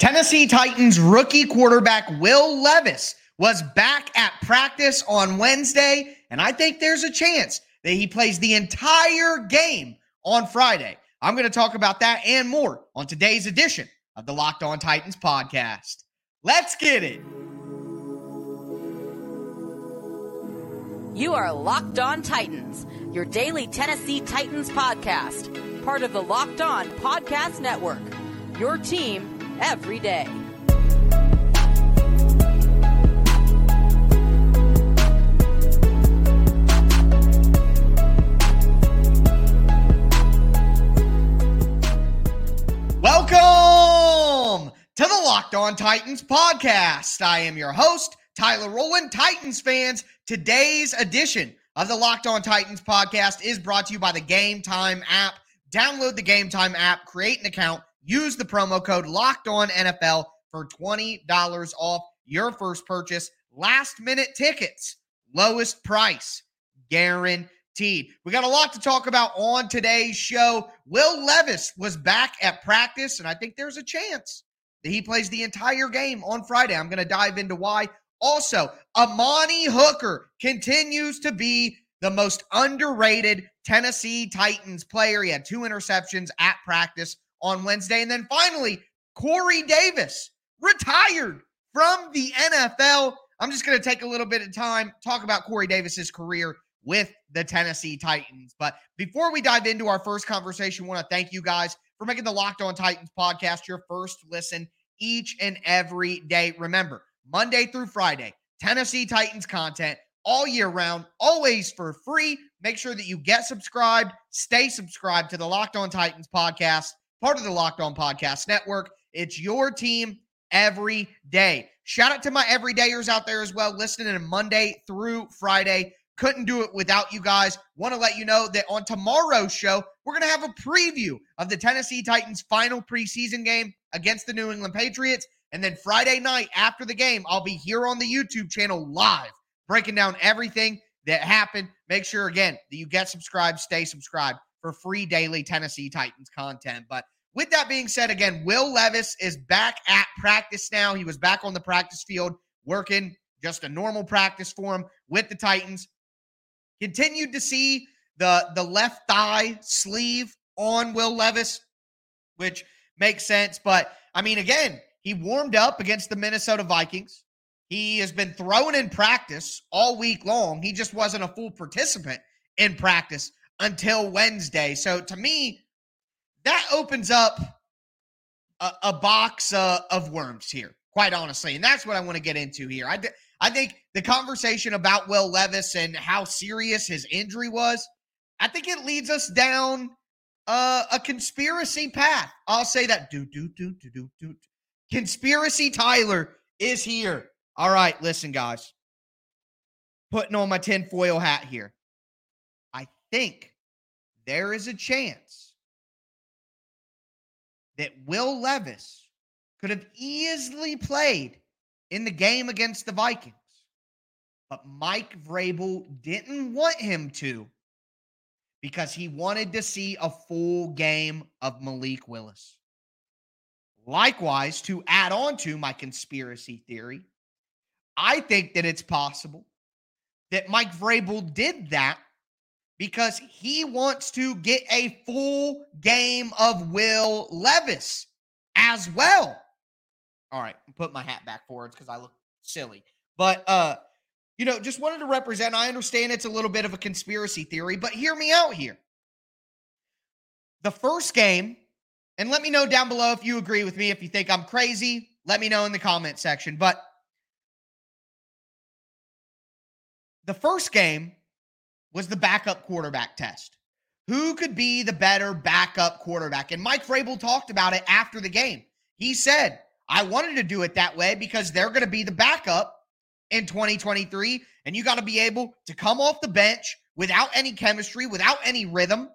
Tennessee Titans rookie quarterback Will Levis was back at practice on Wednesday, and I think there's a chance that he plays the entire game on Friday. I'm going to talk about that and more on today's edition of the Locked On Titans podcast. Let's get it. You are Locked On Titans, your daily Tennessee Titans podcast, part of the Locked On Podcast Network. Your team every day. Welcome to the Locked On Titans podcast. I am your host, Tyler Rowland. Titans fans, today's edition of the Locked On Titans podcast is brought to you by the Game Time app. Download the Game Time app, create an account, Use the promo code Locked On NFL for $20 off your first purchase. Last minute tickets, lowest price, guaranteed. We got a lot to talk about on today's show. Will Levis was back at practice, and I think there's a chance that he plays the entire game on Friday. I'm going to dive into why. Also, Amani Hooker continues to be the most underrated Tennessee Titans player. He had two interceptions at practice on Wednesday. And then finally, Corey Davis retired from the NFL. I'm just going to take a little bit of time, talk about Corey Davis's career with the Tennessee Titans. But before we dive into our first conversation, I want to thank you guys for making the Locked On Titans podcast your first listen each and every day. Remember, Monday through Friday, Tennessee Titans content all year round, always for free. Make sure that you get subscribed, stay subscribed to the Locked On Titans podcast part of the Locked On Podcast Network. It's your team every day. Shout out to my everydayers out there as well, listening in Monday through Friday. Couldn't do it without you guys. Want to let you know that on tomorrow's show, we're going to have a preview of the Tennessee Titans' final preseason game against the New England Patriots. And then Friday night after the game, I'll be here on the YouTube channel live, breaking down everything that happened. Make sure, again, that you get subscribed, stay subscribed for free daily Tennessee Titans content. But with that being said, again, Will Levis is back at practice now. He was back on the practice field working just a normal practice for him with the Titans. Continued to see the the left thigh sleeve on Will Levis, which makes sense. But I mean, again, he warmed up against the Minnesota Vikings. He has been thrown in practice all week long. He just wasn't a full participant in practice until Wednesday. So to me, that opens up a, a box uh, of worms here, quite honestly. And that's what I want to get into here. I, I think the conversation about Will Levis and how serious his injury was, I think it leads us down uh, a conspiracy path. I'll say that. Do, do, do, do, do, do. Conspiracy Tyler is here. All right, listen, guys. Putting on my tinfoil hat here. I think there is a chance that Will Levis could have easily played in the game against the Vikings, but Mike Vrabel didn't want him to because he wanted to see a full game of Malik Willis. Likewise, to add on to my conspiracy theory, I think that it's possible that Mike Vrabel did that because he wants to get a full game of Will Levis as well. All right, put my hat back forwards because I look silly. But uh, you know, just wanted to represent. I understand it's a little bit of a conspiracy theory, but hear me out here. The first game, and let me know down below if you agree with me. If you think I'm crazy, let me know in the comment section. But the first game was the backup quarterback test. Who could be the better backup quarterback? And Mike Vrabel talked about it after the game. He said, I wanted to do it that way because they're going to be the backup in 2023. And you got to be able to come off the bench without any chemistry, without any rhythm,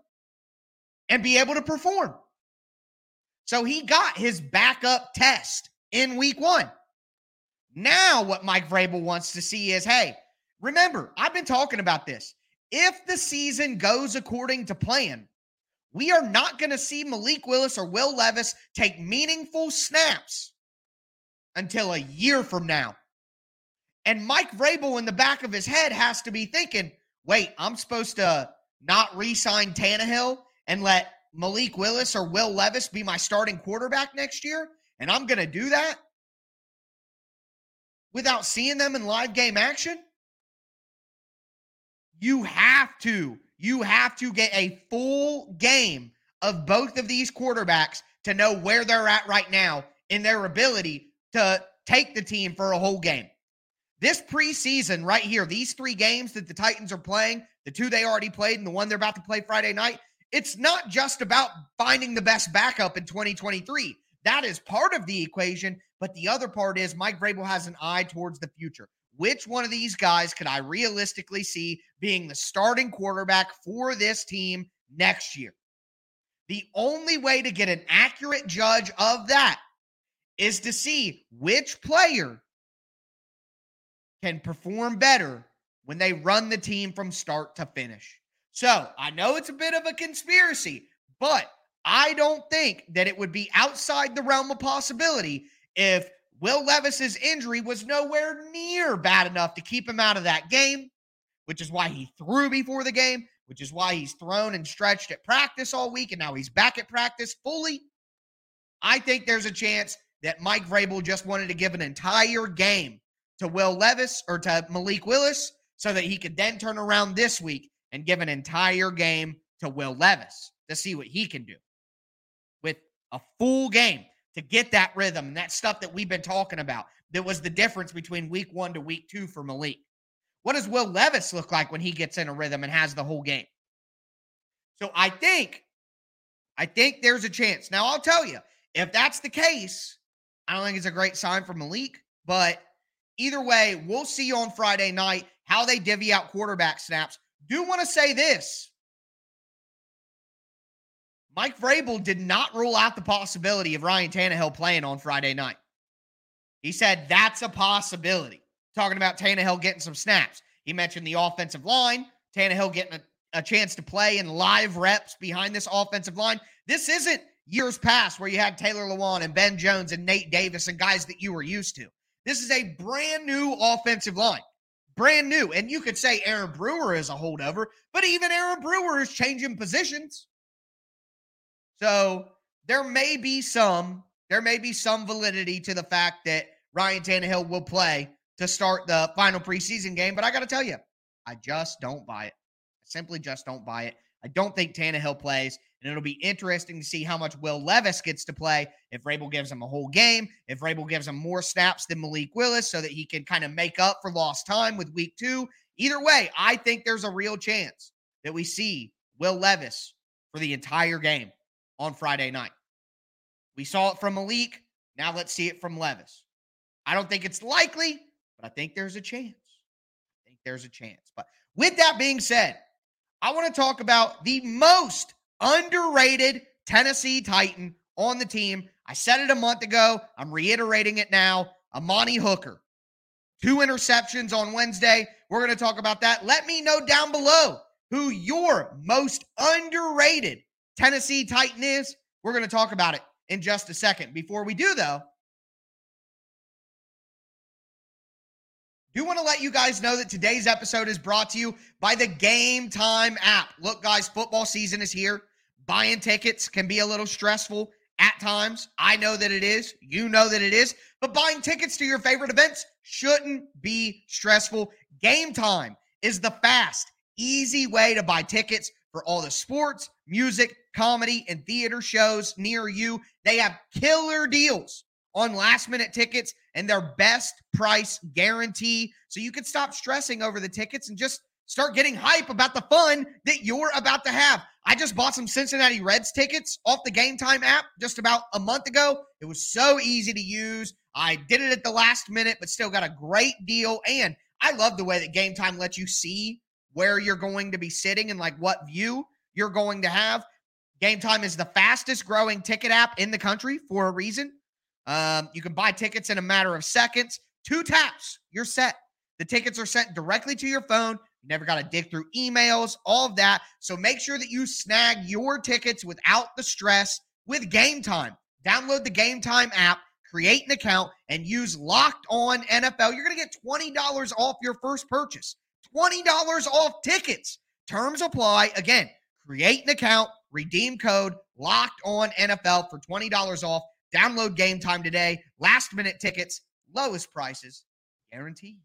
and be able to perform. So he got his backup test in week one. Now, what Mike Vrabel wants to see is hey, remember, I've been talking about this if the season goes according to plan, we are not going to see Malik Willis or Will Levis take meaningful snaps until a year from now. And Mike Vrabel in the back of his head has to be thinking, wait, I'm supposed to not re sign Tannehill and let Malik Willis or Will Levis be my starting quarterback next year? And I'm going to do that without seeing them in live game action? You have to. You have to get a full game of both of these quarterbacks to know where they're at right now in their ability to take the team for a whole game. This preseason, right here, these three games that the Titans are playing, the two they already played and the one they're about to play Friday night, it's not just about finding the best backup in 2023. That is part of the equation. But the other part is Mike Vrabel has an eye towards the future. Which one of these guys could I realistically see being the starting quarterback for this team next year? The only way to get an accurate judge of that is to see which player can perform better when they run the team from start to finish. So I know it's a bit of a conspiracy, but I don't think that it would be outside the realm of possibility if Will Levis's injury was nowhere near bad enough to keep him out of that game, which is why he threw before the game, which is why he's thrown and stretched at practice all week, and now he's back at practice fully. I think there's a chance that Mike Vrabel just wanted to give an entire game to Will Levis or to Malik Willis so that he could then turn around this week and give an entire game to Will Levis to see what he can do with a full game to get that rhythm that stuff that we've been talking about. That was the difference between week one to week two for Malik. What does Will Levis look like when he gets in a rhythm and has the whole game? So I think, I think there's a chance. Now I'll tell you, if that's the case, I don't think it's a great sign for Malik, but either way, we'll see on Friday night how they divvy out quarterback snaps. Do want to say this Mike Vrabel did not rule out the possibility of Ryan Tannehill playing on Friday night. He said that's a possibility. Talking about Tannehill getting some snaps. He mentioned the offensive line, Tannehill getting a, a chance to play in live reps behind this offensive line. This isn't years past where you had Taylor Lewan and Ben Jones and Nate Davis and guys that you were used to. This is a brand new offensive line. Brand new. And you could say Aaron Brewer is a holdover, but even Aaron Brewer is changing positions. So there may be some, there may be some validity to the fact that Ryan Tannehill will play to start the final preseason game. But I got to tell you, I just don't buy it. I simply just don't buy it. I don't think Tannehill plays, and it'll be interesting to see how much Will Levis gets to play if Vrabel gives him a whole game, if Vrabel gives him more snaps than Malik Willis so that he can kind of make up for lost time with week two. Either way, I think there's a real chance that we see Will Levis for the entire game on Friday night. We saw it from Malik. Now let's see it from Levis. I don't think it's likely, but I think there's a chance. I think there's a chance. But with that being said, I want to talk about the most underrated Tennessee Titan on the team. I said it a month ago. I'm reiterating it now. Amani Hooker. Two interceptions on Wednesday. We're going to talk about that. Let me know down below who your most underrated Tennessee Titan is. We're going to talk about it in just a second. Before we do, though, do want to let you guys know that today's episode is brought to you by the Game Time app. Look, guys, football season is here. Buying tickets can be a little stressful at times. I know that it is. You know that it is. But buying tickets to your favorite events shouldn't be stressful. Game Time is the fast, easy way to buy tickets for all the sports, music, comedy, and theater shows near you. They have killer deals on last minute tickets and their best price guarantee. So you can stop stressing over the tickets and just start getting hype about the fun that you're about to have. I just bought some Cincinnati Reds tickets off the Game Time app just about a month ago. It was so easy to use. I did it at the last minute, but still got a great deal. And I love the way that Game Time lets you see where you're going to be sitting and like what view you're going to have. Game Time is the fastest growing ticket app in the country for a reason. Um, you can buy tickets in a matter of seconds. Two taps, you're set. The tickets are sent directly to your phone. You never got to dig through emails, all of that. So make sure that you snag your tickets without the stress with Game Time. Download the Game Time app create an account, and use Locked On NFL. You're going to get $20 off your first purchase. $20 off tickets. Terms apply. Again, create an account, redeem code Locked On NFL for $20 off. Download game time today. Last minute tickets, lowest prices guaranteed.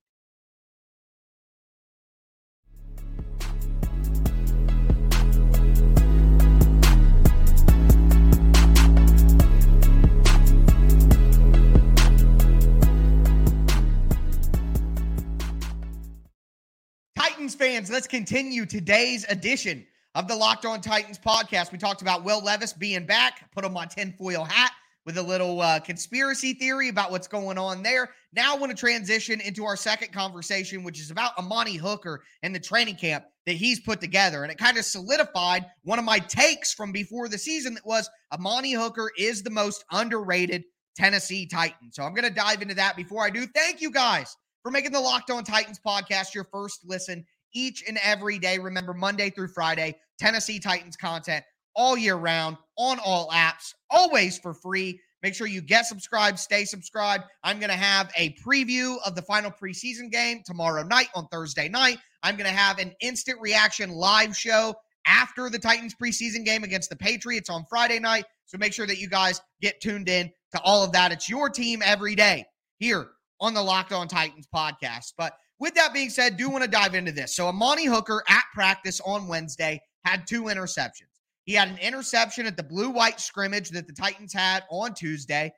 Titans fans, let's continue today's edition of the Locked On Titans podcast. We talked about Will Levis being back, put him on tinfoil hat with a little uh, conspiracy theory about what's going on there. Now, I want to transition into our second conversation, which is about Amani Hooker and the training camp that he's put together. And it kind of solidified one of my takes from before the season that was Amani Hooker is the most underrated Tennessee Titan. So I'm going to dive into that before I do. Thank you guys for making the Locked On Titans podcast your first listen each and every day. Remember, Monday through Friday, Tennessee Titans content all year round on all apps, always for free. Make sure you get subscribed, stay subscribed. I'm going to have a preview of the final preseason game tomorrow night on Thursday night. I'm going to have an instant reaction live show after the Titans preseason game against the Patriots on Friday night. So make sure that you guys get tuned in to all of that. It's your team every day here on the Locked On Titans podcast. But with that being said, do want to dive into this. So Amani Hooker at practice on Wednesday had two interceptions. He had an interception at the blue white scrimmage that the Titans had on Tuesday.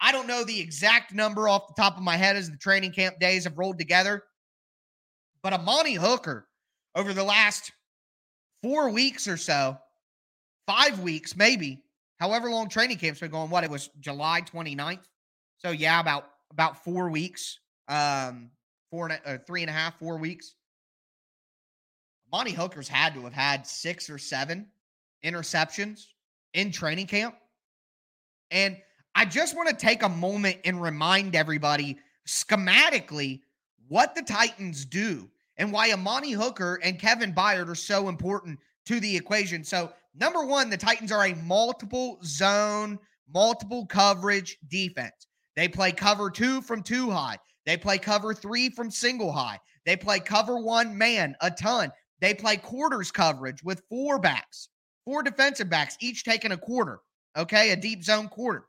I don't know the exact number off the top of my head as the training camp days have rolled together, but Amani Hooker over the last four weeks or so, five weeks maybe, however long training camp's been going, what it was July 29th. So yeah, about about four weeks, um, four and a, uh, three and a half, four weeks. Amani Hooker's had to have had six or seven interceptions in training camp. And I just want to take a moment and remind everybody schematically what the Titans do and why Amani Hooker and Kevin Byard are so important to the equation. So, number one, the Titans are a multiple zone, multiple coverage defense. They play cover two from two high. They play cover three from single high. They play cover one man a ton. They play quarters coverage with four backs, four defensive backs, each taking a quarter. Okay, a deep zone quarter.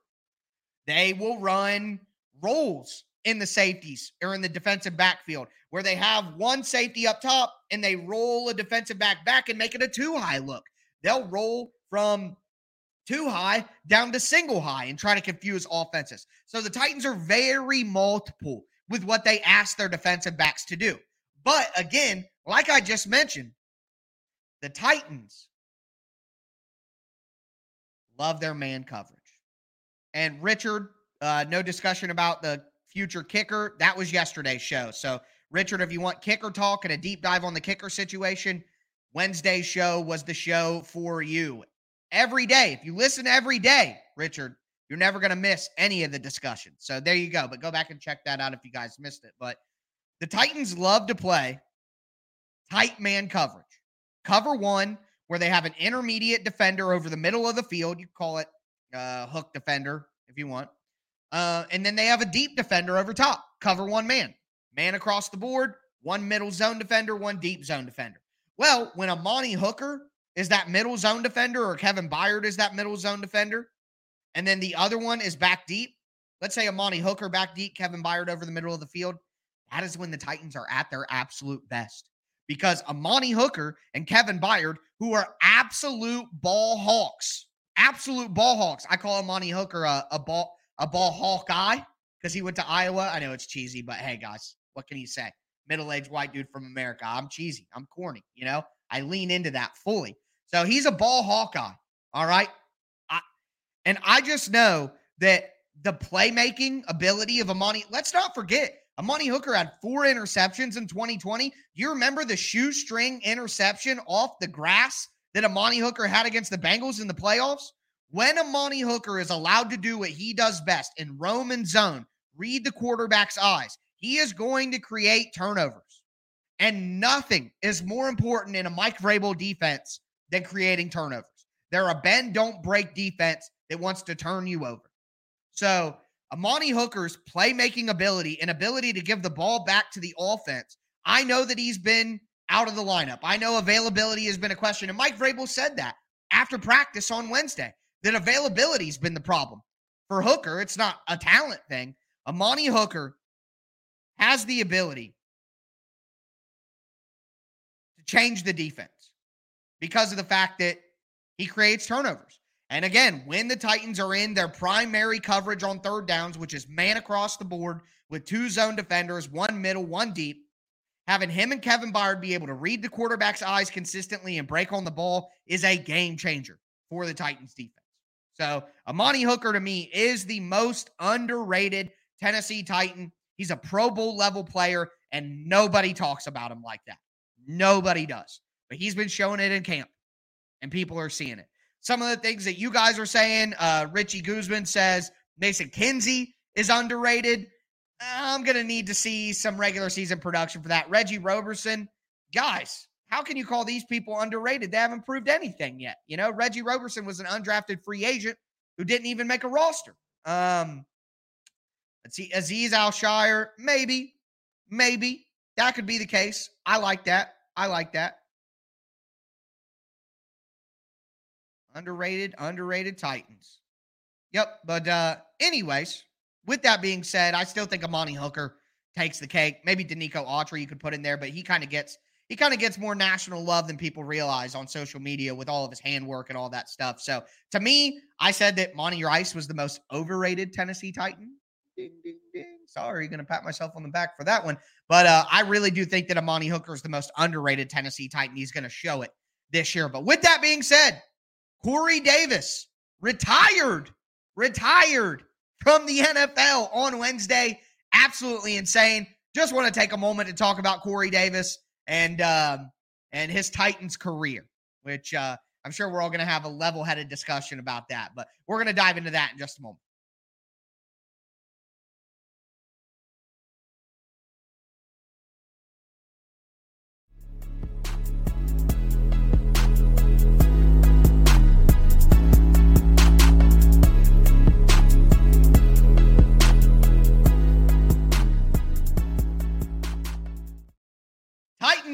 They will run rolls in the safeties or in the defensive backfield where they have one safety up top and they roll a defensive back back and make it a two high look. They'll roll from two high down to single high and try to confuse offenses. So the Titans are very multiple with what they asked their defensive backs to do. But again, like I just mentioned, the Titans love their man coverage. And Richard, uh, no discussion about the future kicker. That was yesterday's show. So, Richard, if you want kicker talk and a deep dive on the kicker situation, Wednesday's show was the show for you every day. If you listen every day, Richard, you're never going to miss any of the discussion. So there you go. But go back and check that out if you guys missed it. But the Titans love to play tight man coverage. Cover one, where they have an intermediate defender over the middle of the field. You call it uh, hook defender if you want. Uh, and then they have a deep defender over top. Cover one man. Man across the board, one middle zone defender, one deep zone defender. Well, when Amani Hooker is that middle zone defender or Kevin Byard is that middle zone defender. And then the other one is back deep. Let's say Amani Hooker back deep, Kevin Byard over the middle of the field. That is when the Titans are at their absolute best because Amani Hooker and Kevin Byard, who are absolute ball hawks, absolute ball hawks. I call Amani Hooker a, a ball a ball hawk guy because he went to Iowa. I know it's cheesy, but hey guys, what can you say? Middle-aged white dude from America. I'm cheesy. I'm corny. You know, I lean into that fully. So he's a ball Hawkeye. All right. And I just know that the playmaking ability of Amani, let's not forget, Amani Hooker had four interceptions in 2020. Do you remember the shoestring interception off the grass that Amani Hooker had against the Bengals in the playoffs? When Amani Hooker is allowed to do what he does best in Roman zone, read the quarterback's eyes, he is going to create turnovers. And nothing is more important in a Mike Vrabel defense than creating turnovers. They're a bend, don't break defense that wants to turn you over. So Amani Hooker's playmaking ability and ability to give the ball back to the offense. I know that he's been out of the lineup. I know availability has been a question. And Mike Vrabel said that after practice on Wednesday, that availability has been the problem. For Hooker, it's not a talent thing. Amani Hooker has the ability to change the defense because of the fact that he creates turnovers. And again, when the Titans are in their primary coverage on third downs, which is man across the board with two zone defenders, one middle, one deep, having him and Kevin Byard be able to read the quarterback's eyes consistently and break on the ball is a game changer for the Titans defense. So, Amani Hooker to me is the most underrated Tennessee Titan. He's a Pro Bowl level player, and nobody talks about him like that. Nobody does. But he's been showing it in camp, and people are seeing it. Some of the things that you guys are saying, uh, Richie Guzman says Mason Kinsey is underrated. I'm going to need to see some regular season production for that. Reggie Roberson, guys, how can you call these people underrated? They haven't proved anything yet. You know, Reggie Roberson was an undrafted free agent who didn't even make a roster. Um, let's see, Aziz Al maybe, maybe that could be the case. I like that. I like that. Underrated, underrated Titans. Yep. But uh, anyways, with that being said, I still think Amani Hooker takes the cake. Maybe Denico Autry you could put in there, but he kind of gets he kind of gets more national love than people realize on social media with all of his handwork and all that stuff. So to me, I said that Monty Rice was the most overrated Tennessee Titan. Ding, ding, ding. Sorry, gonna pat myself on the back for that one. But uh, I really do think that Amani Hooker is the most underrated Tennessee Titan. He's gonna show it this year. But with that being said, Corey Davis retired, retired from the NFL on Wednesday. Absolutely insane. Just want to take a moment to talk about Corey Davis and um, and his Titans career, which uh, I'm sure we're all going to have a level-headed discussion about that. But we're going to dive into that in just a moment.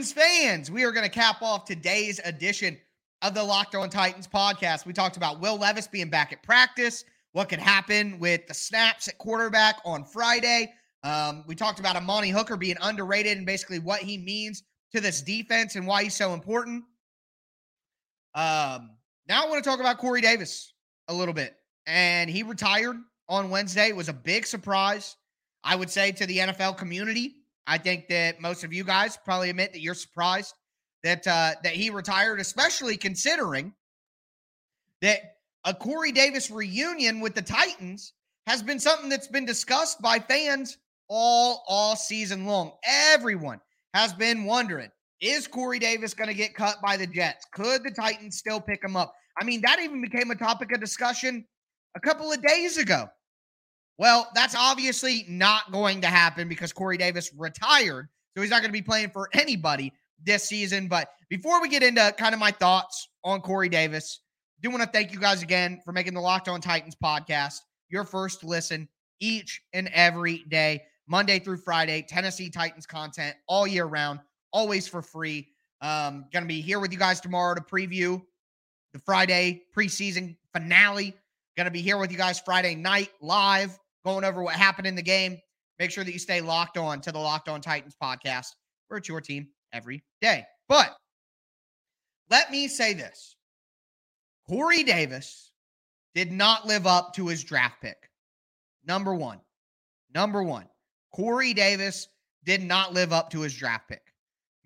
Titans fans, we are going to cap off today's edition of the Locked On Titans podcast. We talked about Will Levis being back at practice, what could happen with the snaps at quarterback on Friday. Um, we talked about Amani Hooker being underrated and basically what he means to this defense and why he's so important. Um, now I want to talk about Corey Davis a little bit. And he retired on Wednesday. It was a big surprise, I would say, to the NFL community. I think that most of you guys probably admit that you're surprised that uh, that he retired, especially considering that a Corey Davis reunion with the Titans has been something that's been discussed by fans all all season long. Everyone has been wondering: Is Corey Davis going to get cut by the Jets? Could the Titans still pick him up? I mean, that even became a topic of discussion a couple of days ago well, that's obviously not going to happen because Corey Davis retired. So he's not going to be playing for anybody this season. But before we get into kind of my thoughts on Corey Davis, I do want to thank you guys again for making the Locked On Titans podcast your first listen each and every day, Monday through Friday, Tennessee Titans content all year round, always for free. Um, gonna be here with you guys tomorrow to preview the Friday preseason finale. Gonna be here with you guys Friday night live going over what happened in the game. Make sure that you stay locked on to the Locked On Titans podcast, where it's your team every day. But let me say this Corey Davis did not live up to his draft pick. Number one. Number one. Corey Davis did not live up to his draft pick.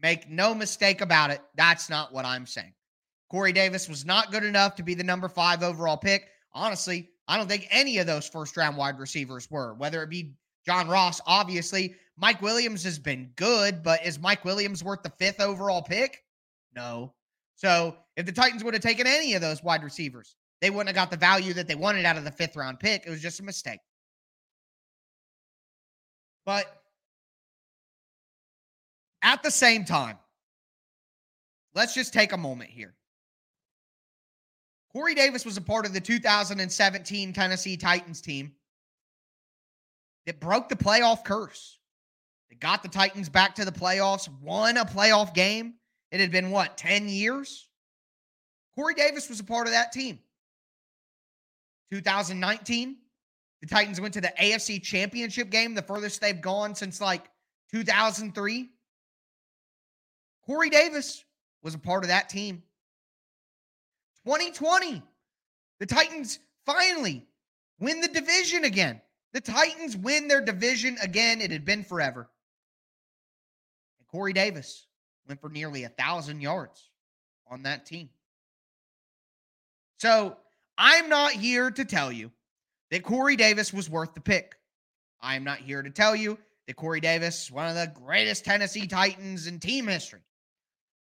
Make no mistake about it. That's not what I'm saying. Corey Davis was not good enough to be the number five overall pick. Honestly, I don't think any of those first round wide receivers were, whether it be John Ross, obviously. Mike Williams has been good, but is Mike Williams worth the fifth overall pick? No. So if the Titans would have taken any of those wide receivers, they wouldn't have got the value that they wanted out of the fifth round pick. It was just a mistake. But at the same time, let's just take a moment here. Corey Davis was a part of the 2017 Tennessee Titans team that broke the playoff curse. They got the Titans back to the playoffs, won a playoff game. It had been what, 10 years? Corey Davis was a part of that team. 2019, the Titans went to the AFC Championship game, the furthest they've gone since like 2003. Corey Davis was a part of that team. 2020, the Titans finally win the division again. The Titans win their division again. It had been forever. And Corey Davis went for nearly a thousand yards on that team. So I'm not here to tell you that Corey Davis was worth the pick. I am not here to tell you that Corey Davis is one of the greatest Tennessee Titans in team history.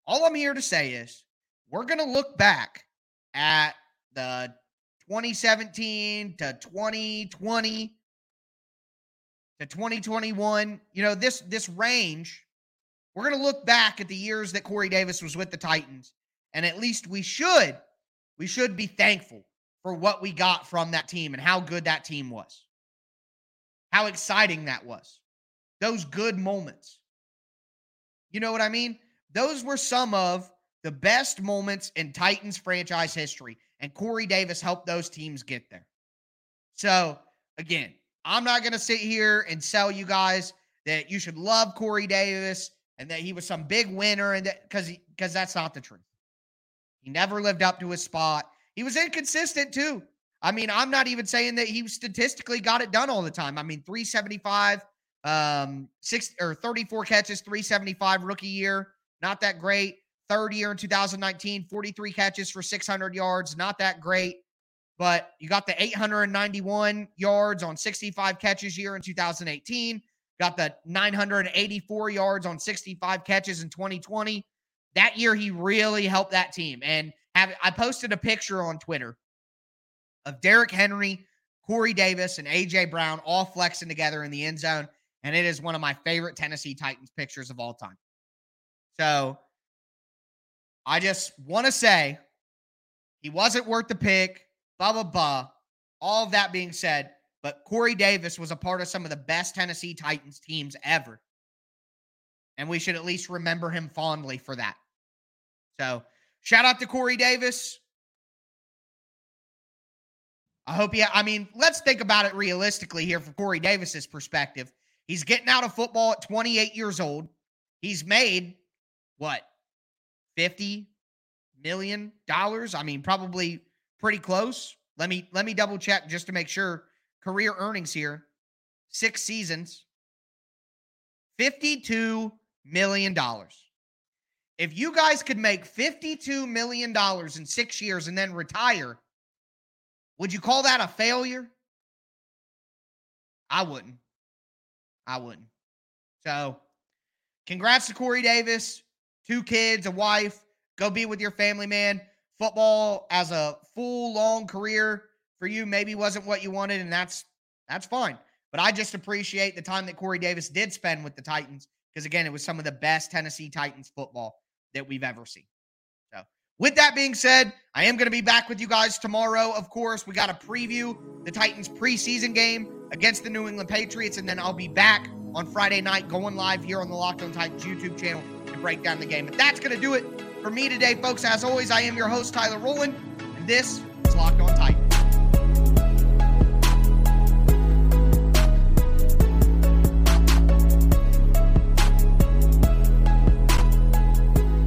All I'm here to say is we're going to look back at the 2017 to 2020 to 2021. You know, this this range, we're going to look back at the years that Corey Davis was with the Titans, and at least we should we should be thankful for what we got from that team and how good that team was. How exciting that was. Those good moments. You know what I mean? Those were some of the best moments in Titans franchise history, and Corey Davis helped those teams get there. So, again, I'm not going to sit here and sell you guys that you should love Corey Davis and that he was some big winner and that because because that's not the truth. He never lived up to his spot. He was inconsistent too. I mean, I'm not even saying that he statistically got it done all the time. I mean, 375, um, six or 34 catches, 375 rookie year, not that great. Third year in 2019, 43 catches for 600 yards, not that great. But you got the 891 yards on 65 catches year in 2018. Got the 984 yards on 65 catches in 2020. That year, he really helped that team. And have I posted a picture on Twitter of Derrick Henry, Corey Davis, and AJ Brown all flexing together in the end zone. And it is one of my favorite Tennessee Titans pictures of all time. So I just want to say he wasn't worth the pick blah, blah, blah. All of that being said, but Corey Davis was a part of some of the best Tennessee Titans teams ever. And we should at least remember him fondly for that. So shout out to Corey Davis. I hope he, I mean, let's think about it realistically here from Corey Davis's perspective. He's getting out of football at 28 years old. He's made what, 50 million dollars? I mean, probably pretty close. Let me let me double check just to make sure. Career earnings here, six seasons, $52 million. If you guys could make $52 million in six years and then retire, would you call that a failure? I wouldn't. I wouldn't. So, congrats to Corey Davis. Two kids, a wife. Go be with your family, man football as a full long career for you maybe wasn't what you wanted, and that's that's fine. But I just appreciate the time that Corey Davis did spend with the Titans because again, it was some of the best Tennessee Titans football that we've ever seen. So, with that being said, I am going to be back with you guys tomorrow. Of course, we got to preview the Titans preseason game against the New England Patriots, and then I'll be back on Friday night going live here on the Locked On Titans YouTube channel break down the game. But that's going to do it for me today, folks. As always, I am your host, Tyler Rowland, and this is Locked On Titans.